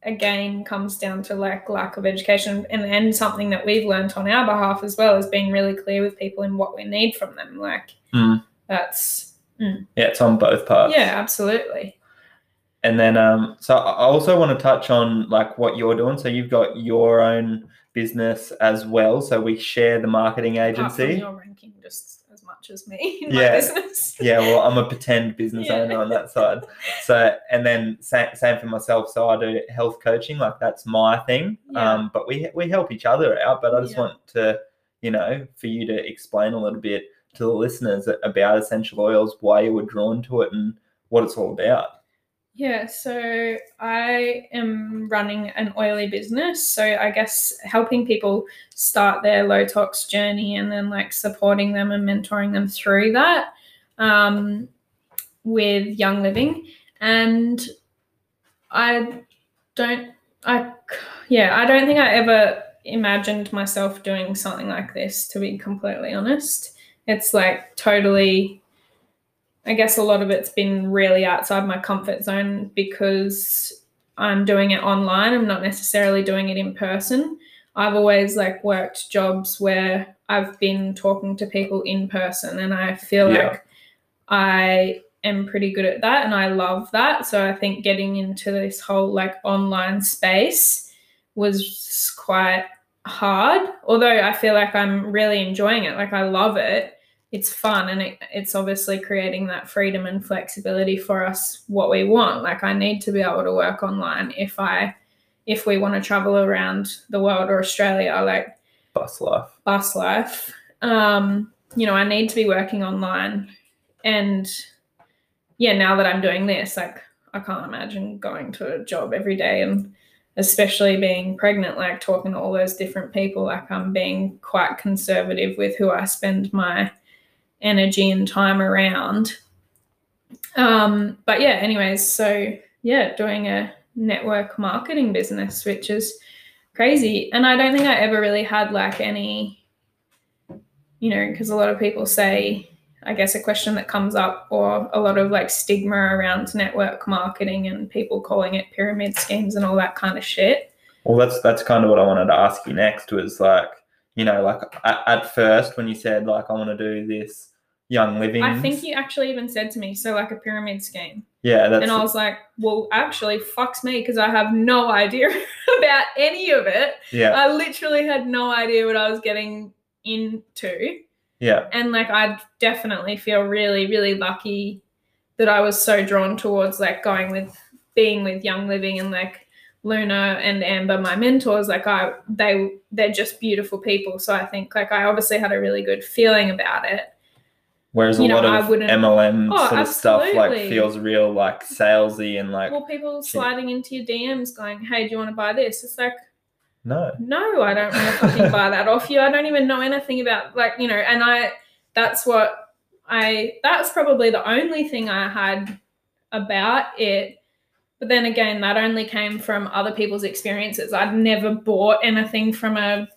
again comes down to like lack of education and, and something that we've learned on our behalf as well is being really clear with people in what we need from them. Like Mm. that's Yeah, it's on both parts. yeah, absolutely. And then, um, so I also want to touch on like what you're doing. So you've got your own business as well. So we share the marketing agency. you're ranking just much as me in Yeah. my business. Yeah, well, I'm a pretend business Yeah. owner on that side. So, and then same, same for myself. So I do health coaching, like that's my thing. Yeah. Um, but we we help each other out. But I just Yeah. want to, you know, for you to explain a little bit to the listeners about essential oils, why you were drawn to it, and what it's all about. Yeah, so I am running an oily business. So I guess helping people start their low tox journey and then like supporting them and mentoring them through that um, with Young Living. And I don't, I, yeah, I don't think I ever imagined myself doing something like this, to be completely honest. It's like totally I guess a lot of it's been really outside my comfort zone because I'm doing it online. I'm not necessarily doing it in person. I've always like worked jobs where I've been talking to people in person and I feel Yeah. like I am pretty good at that and I love that. So I think getting into this whole like online space was quite hard. Although I feel like I'm really enjoying it. Like I love it it's fun and it, it's obviously creating that freedom and flexibility for us what we want. Like i need to be able to work online if i if we want to travel around the world or australia like Bus life. bus life. Um you know i need to be working online. And yeah now that i'm doing this like i can't imagine going to a job every day and especially being pregnant like talking to all those different people like i'm being quite conservative with who i spend my energy and time around. Um, but yeah, anyways, so yeah, doing a network marketing business, which is crazy. And I don't think I ever really had like any, you know, because a lot of people say, I guess a question that comes up or a lot of like stigma around network marketing and people calling it pyramid schemes and all that kind of shit. Well, that's that's kind of what I wanted to ask you next. Was like, you know, like at, at first when you said like I want to do this young living. I think you actually even said to me, so like a pyramid scheme. Yeah, that's and I was like, well, actually, fucks me because I have no idea about any of it. yeah, I literally had no idea what I was getting into. yeah, And like, I definitely feel really, really lucky that I was so drawn towards like going with being with Young Living and like Luna and Amber, my mentors. Like, I, they, they're just beautiful people. So I think like I obviously had a really good feeling about it. Whereas a you know, lot of MLM Oh, sort of stuff like feels real like salesy and like Well, people sliding into your DMs going, hey, do you want to buy this? It's like, no. no, I don't want to fucking buy that off you. I don't even know anything about like, you know, and I that's what I that's probably the only thing I had about it. But then again, that only came from other people's experiences. I'd never bought anything from a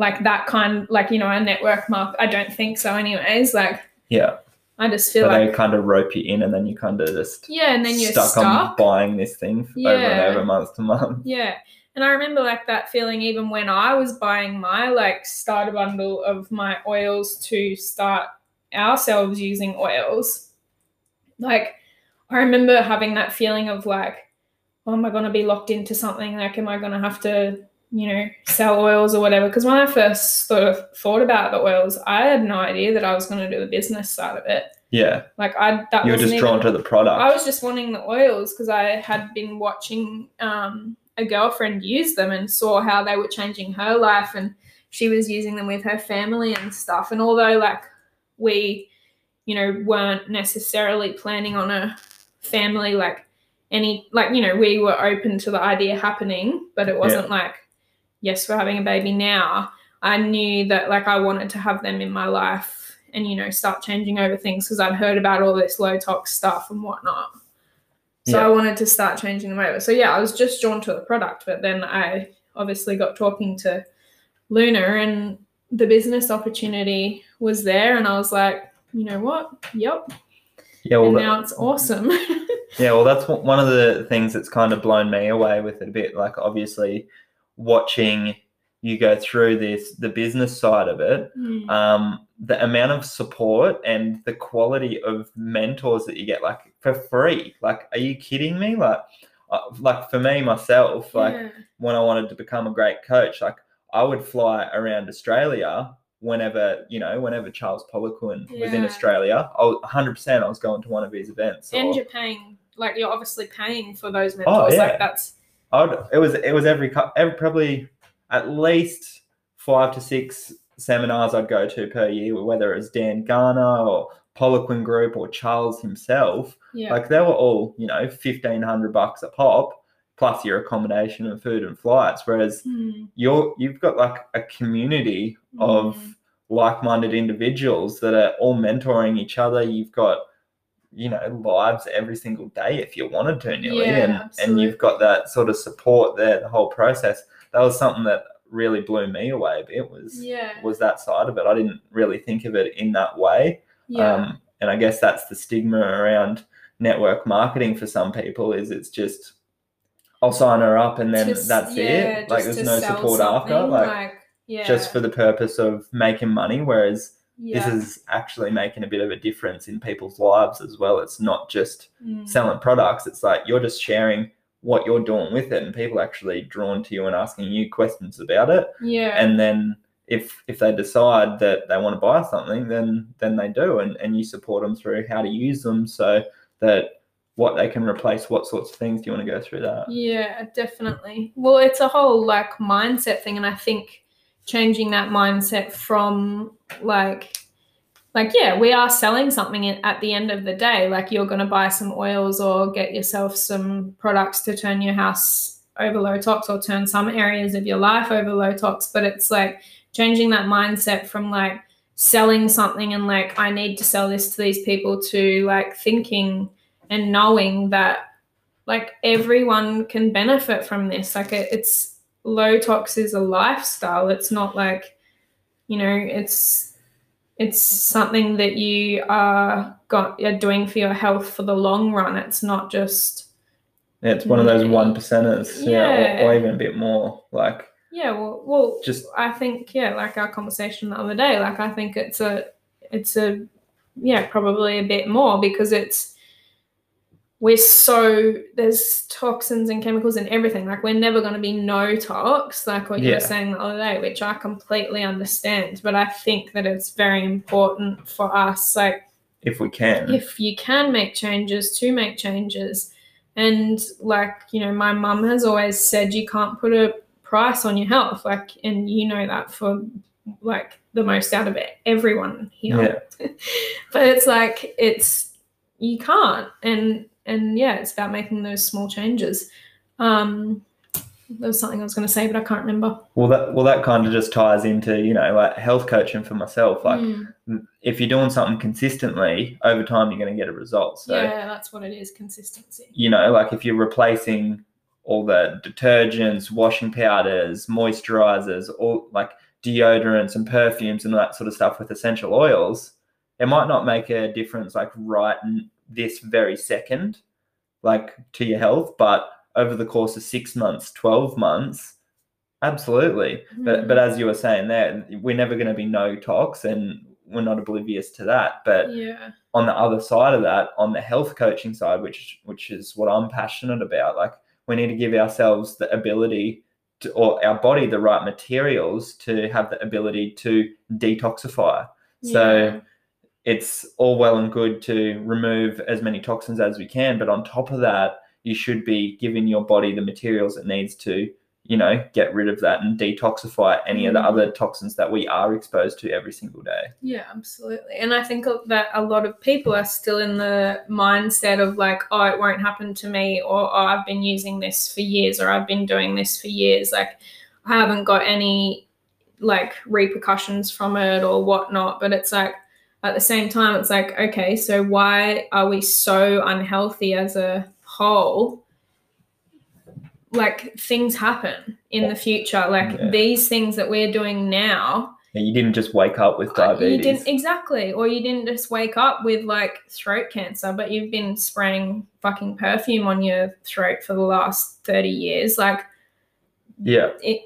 like that kind like, you know, a network mark. I don't think so anyways. Like Yeah, I just feel so like they kind of rope you in, and then you kind of just yeah, and then you're stuck, stuck. on buying this thing f- over and over, month to month. Yeah. And I remember like that feeling even when I was buying my like starter bundle of my oils to start ourselves using oils. Like I remember having that feeling of like, oh, am I gonna be locked into something? Like, am I gonna have to, you know, sell oils or whatever? Because when I first sort of thought about the oils, I had no idea that I was gonna do the business side of it. Yeah, Like I that you were just drawn even- to the product. I was just wanting the oils because I had been watching um, a girlfriend use them and saw how they were changing her life, and she was using them with her family and stuff. And although like we, you know, weren't necessarily planning on a family like any like you know we were open to the idea happening, but it wasn't like yes we're having a baby now. I knew that like I wanted to have them in my life and you know start changing over things because I'd heard about all this low tox stuff and whatnot. So Yeah. I wanted to start changing them over. So yeah, I was just drawn to the product, but then I obviously got talking to Luna and the business opportunity was there and I was like, you know what? Yep. yeah, well, and that- now it's awesome. Yeah, well, that's one of the things that's kind of blown me away with it a bit. Like, obviously, watching you go through this, the business side of it, Mm. um, the amount of support and the quality of mentors that you get, like for free. Like, are you kidding me? Like, uh, like for me myself, like yeah. when I wanted to become a great coach, like I would fly around Australia whenever you know, whenever Charles Poliquin was in Australia. I was 100%. I was going to one of his events. and or- you're paying like you're obviously paying for those mentors. Oh, yeah. Like that's Would, it was it was every, every probably at least five to six seminars I'd go to per year, whether it was Dan Garner or Poliquin Group or Charles himself. yeah. Like they were all you know fifteen hundred bucks a pop plus your accommodation and food and flights. Whereas Mm. you're you've got like a community of Mm. like-minded individuals that are all mentoring each other. You've got you know lives every single day if you wanted to nearly Yeah, and, and you've got that sort of support there the whole process. That was something that really blew me away. A bit was yeah. was that side of it. I didn't really think of it in that way. Yeah. um, and i guess that's the stigma around network marketing for some people is it's just i'll sign her up and then Just- that's yeah, it. Like there's no support after something, like, yeah. just for the purpose of making money whereas yeah. this is actually making a bit of a difference in people's lives as well it's not just Mm. selling products it's like you're just sharing what you're doing with it and people actually drawn to you and asking you questions about it yeah. and then if if they decide that they want to buy something then then they do and, and you support them through how to use them so that what they can replace what sorts of things do you want to go through that Yeah, definitely. Well, it's a whole like mindset thing, and I think changing that mindset from like like yeah, we are selling something at the end of the day. Like you're going to buy some oils or get yourself some products to turn your house over low tox or turn some areas of your life over low tox, but it's like changing that mindset from like selling something and like I need to sell this to these people to like thinking and knowing that like everyone can benefit from this like it, it's low tox is a lifestyle. It's not like you know it's it's something that you are got are doing for your health for the long run. It's not just Yeah, it's one of those one percenters yeah, or, or even a bit more like yeah well well just I think yeah, like our conversation the other day, like I think it's a it's a yeah, probably a bit more because it's we're so there's toxins and chemicals and everything. Like we're never gonna be no tox, like what you were saying the other day, which I completely understand. But I think that it's very important for us, like if we can. if you can make changes to make changes. And like you know my mum has always said you can't put a price on your health like and you know that for like the most out of it everyone here. Yeah. But it's like it's you can't. And and yeah it's about making those small changes. Um there was something i was going to say but i can't remember. Well that well that kind of just ties into you know like health coaching for myself like Mm, if you're doing something consistently over time you're going to get a result. So yeah that's what it is consistency. you know like if you're replacing all the detergents washing powders moisturizers all like deodorants and perfumes and all that sort of stuff with essential oils it might not make a difference like right this very second like to your health but over the course of six months 12 months absolutely but Mm. but as you were saying there we're never going to be no tox and we're not oblivious to that but yeah on the other side of that on the health coaching side which which is what i'm passionate about like we need to give ourselves the ability to, or our body the right materials to have the ability to detoxify So- yeah. It's all well and good to remove as many toxins as we can but on top of that you should be giving your body the materials it needs to you know get rid of that and detoxify any of the other mm-hmm. toxins that we are exposed to every single day Yeah, absolutely. And I think that a lot of people are still in the mindset of like, oh, it won't happen to me, or oh, I've been using this for years, or I've been doing this for years. Like, I haven't got any like repercussions from it or whatnot. But it's like, at the same time, it's like, okay, so why are we so unhealthy as a whole? Like, things happen in the future. Like, Yeah. these things that we're doing now Yeah, you didn't just wake up with diabetes. You didn't exactly, or you didn't just wake up with like throat cancer, but you've been spraying fucking perfume on your throat for the last thirty years. Like yeah, it,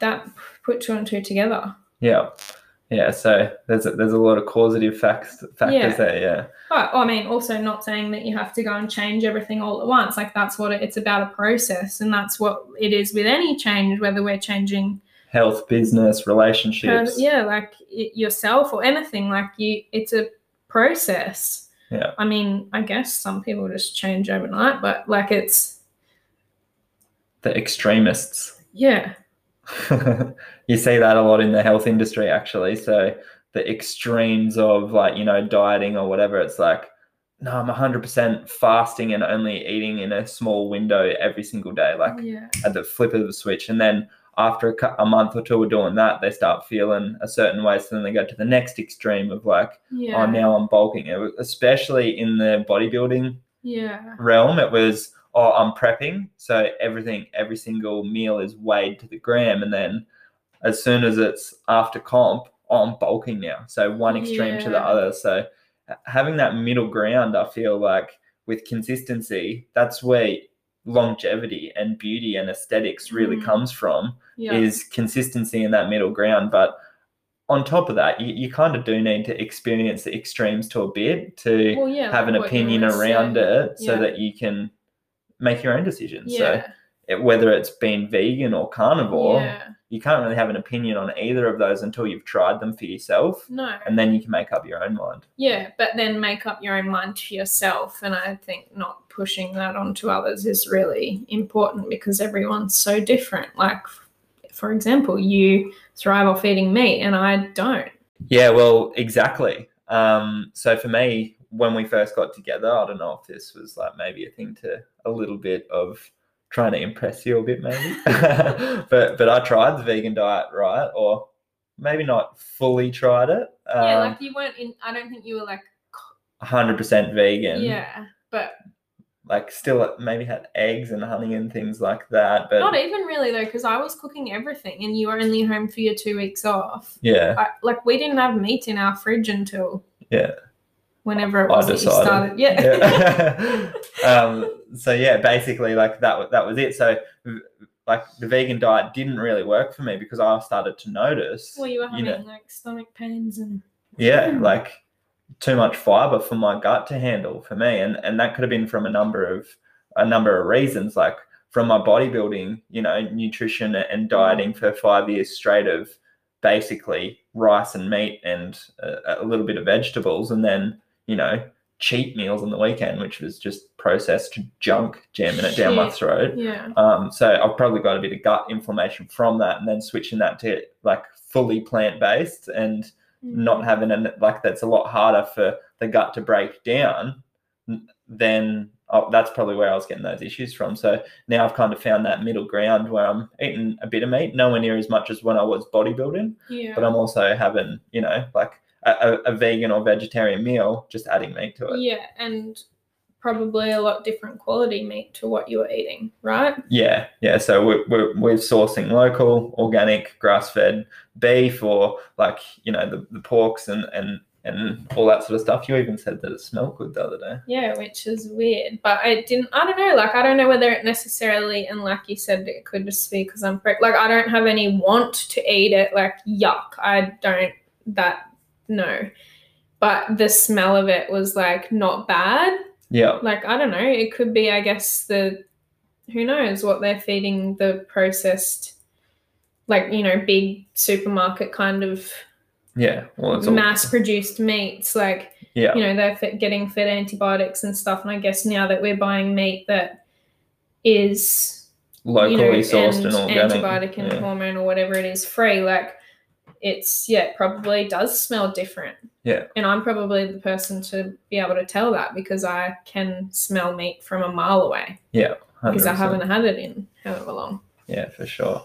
that put two and two together. yeah, yeah. So there's a, there's a lot of causative facts factors Yeah. there. Yeah, But I mean, also not saying that you have to go and change everything all at once. Like that's what it, it's about a process, and that's what it is with any change, whether we're changing, health, business, relationships. yeah, like y- yourself or anything. Like you, it's a process. Yeah. I mean, I guess some people just change overnight, but like it's The extremists. yeah, you see that a lot in the health industry actually. So the extremes of like you know dieting or whatever it's like no i'm 100% fasting and only eating in a small window every single day like oh, yeah, at the flip of the switch. And then after a, a month or two of doing that they start feeling a certain way. So then they go to the next extreme of like oh, yeah, oh now i'm bulking. It was, especially in the bodybuilding yeah, realm, it was, oh, I'm prepping. So everything, every single meal is weighed to the gram. And then as soon as it's after comp, oh, I'm bulking now. So one extreme to the other. So having that middle ground, I feel like with consistency, that's where longevity and beauty and aesthetics really Mm. comes from yeah, is consistency in that middle ground. But on top of that, you, you kind of do need to experience the extremes to a bit to well, yeah, have an like what you opinion around it so Yeah. that you can make your own decisions. Yeah, So whether it's been vegan or carnivore, yeah, you can't really have an opinion on either of those until you've tried them for yourself, no, and then you can make up your own mind. Yeah, but then make up your own mind to yourself. And I think not pushing that onto others is really important because everyone's so different. Like, for example, you thrive off eating meat and I don't. Yeah, well, exactly. Um, so for me, when we first got together, I don't know if this was like maybe a thing to a little bit of trying to impress you a bit, maybe. but but I tried the vegan diet, right? Or maybe not fully tried it. Um, yeah, like you weren't in, I don't think you were like, 100% vegan. yeah, but Like still maybe had eggs and honey and things like that. But not even really though, because I was cooking everything and you were only home for your two weeks off. yeah, I, like, we didn't have meat in our fridge until yeah. Whenever it I was that you started. Yeah. yeah. um, so yeah, basically like that that was it. So like the vegan diet didn't really work for me because I started to notice well, you were having you know, like stomach pains and. yeah, like too much fiber for my gut to handle for me. And and that could have been from a number of a number of reasons, like from my bodybuilding, you know, nutrition and dieting for five years straight of basically rice and meat and a, a little bit of vegetables, and then you know cheap meals on the weekend, which was just processed junk jamming it down my throat. Yeah. Um, so I've probably got a bit of gut inflammation from that, and then switching that to like fully plant based and not Mhm. having an like that's a lot harder for the gut to break down. Then oh, that's probably where I was getting those issues from. So now I've kind of found that middle ground where I'm eating a bit of meat, nowhere near as much as when I was bodybuilding, Yeah. but I'm also having you know like a, a, vegan or vegetarian meal, just adding meat to it. Yeah, and probably a lot different quality meat to what you were eating, right? Yeah, yeah. So we're, we're, we're sourcing local, organic, grass fed beef or like, you know, the, the porks and, and, and all that sort of stuff. You even said that it smelled good the other day. Yeah, which is weird. But I didn't, I don't know, like, I don't know whether it necessarily, and like you said, it could just be because I'm preg- like, I don't have any want to eat it. Like, yuck. I don't, that, no. But the smell of it was like not bad. Yeah, Like, I don't know. It could be, I guess, the, who knows what they're feeding the processed, like, you know, big supermarket kind of yeah. Well, it's all, mass produced meats. Like, yeah, you know they're fit, getting fed antibiotics and stuff and i guess now that we're buying meat that is locally you know sourced and, and organic. antibiotic and yeah. hormone or whatever it is free like it's yeah it probably does smell different Yeah. and i'm probably the person to be able to tell that because i can smell meat from a mile away Yeah. because i haven't had it in however long Yeah, for sure.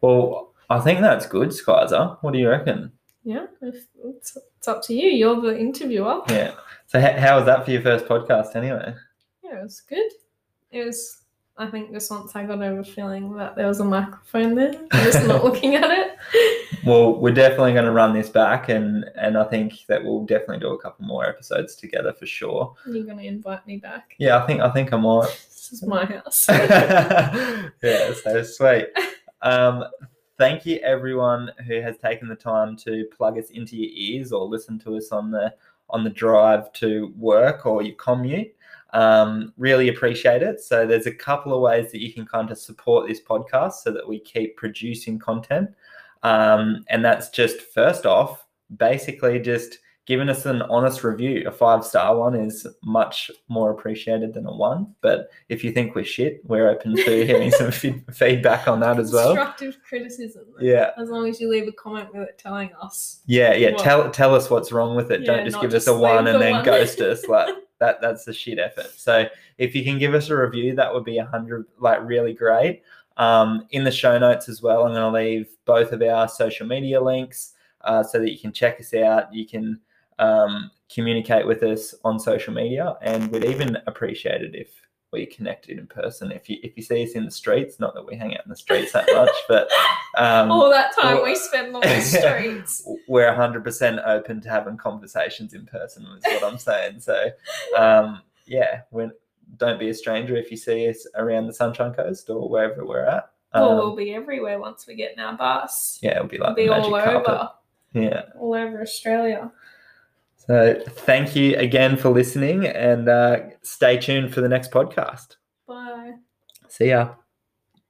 Well, I think that's good, Skyza. What do you reckon? yeah if, it's, it's up to you you're the interviewer Yeah. So, h- how was that for your first podcast anyway? yeah it was good it was I think just once I got over feeling that there was a microphone there, just not looking at it. Well, we're definitely going to run this back, and and I think that we'll definitely do a couple more episodes together for sure. You're gonna invite me back. Yeah, I think I think I might. This is my house. yeah, so sweet. Um, thank you everyone who has taken the time to plug us into your ears or listen to us on the on the drive to work or your commute. Um, really appreciate it. So there's a couple of ways that you can kind of support this podcast so that we keep producing content. Um, and that's just first off, basically just giving us an honest review. A five star one is much more appreciated than a one. But if you think we're shit, we're open to hearing some fe- feedback on that as well. Constructive criticism. Yeah, As long as you leave a comment with it telling us. yeah, yeah. What? Tell tell us what's wrong with it. Yeah, Don't just give us just a one and the then one. ghost us. Like that. That's the shit effort. So if you can give us a review, that would be a hundred. Like really great. Um, in the show notes as well, I'm going to leave both of our social media links uh, so that you can check us out. You can um, communicate with us on social media, and we'd even appreciate it if we connected in person. If you if you see us in the streets, not that we hang out in the streets that much, but um, All that time we spend on the streets. we're 100% open to having conversations in person is what i'm saying so um, yeah when, don't be a stranger if you see us around the sunshine coast or wherever we're at um, well, we'll be everywhere once we get in our bus. yeah it'll be We'll like be the magic all carpet yeah all over Australia. So thank you again for listening and uh, stay tuned for the next podcast Bye. see ya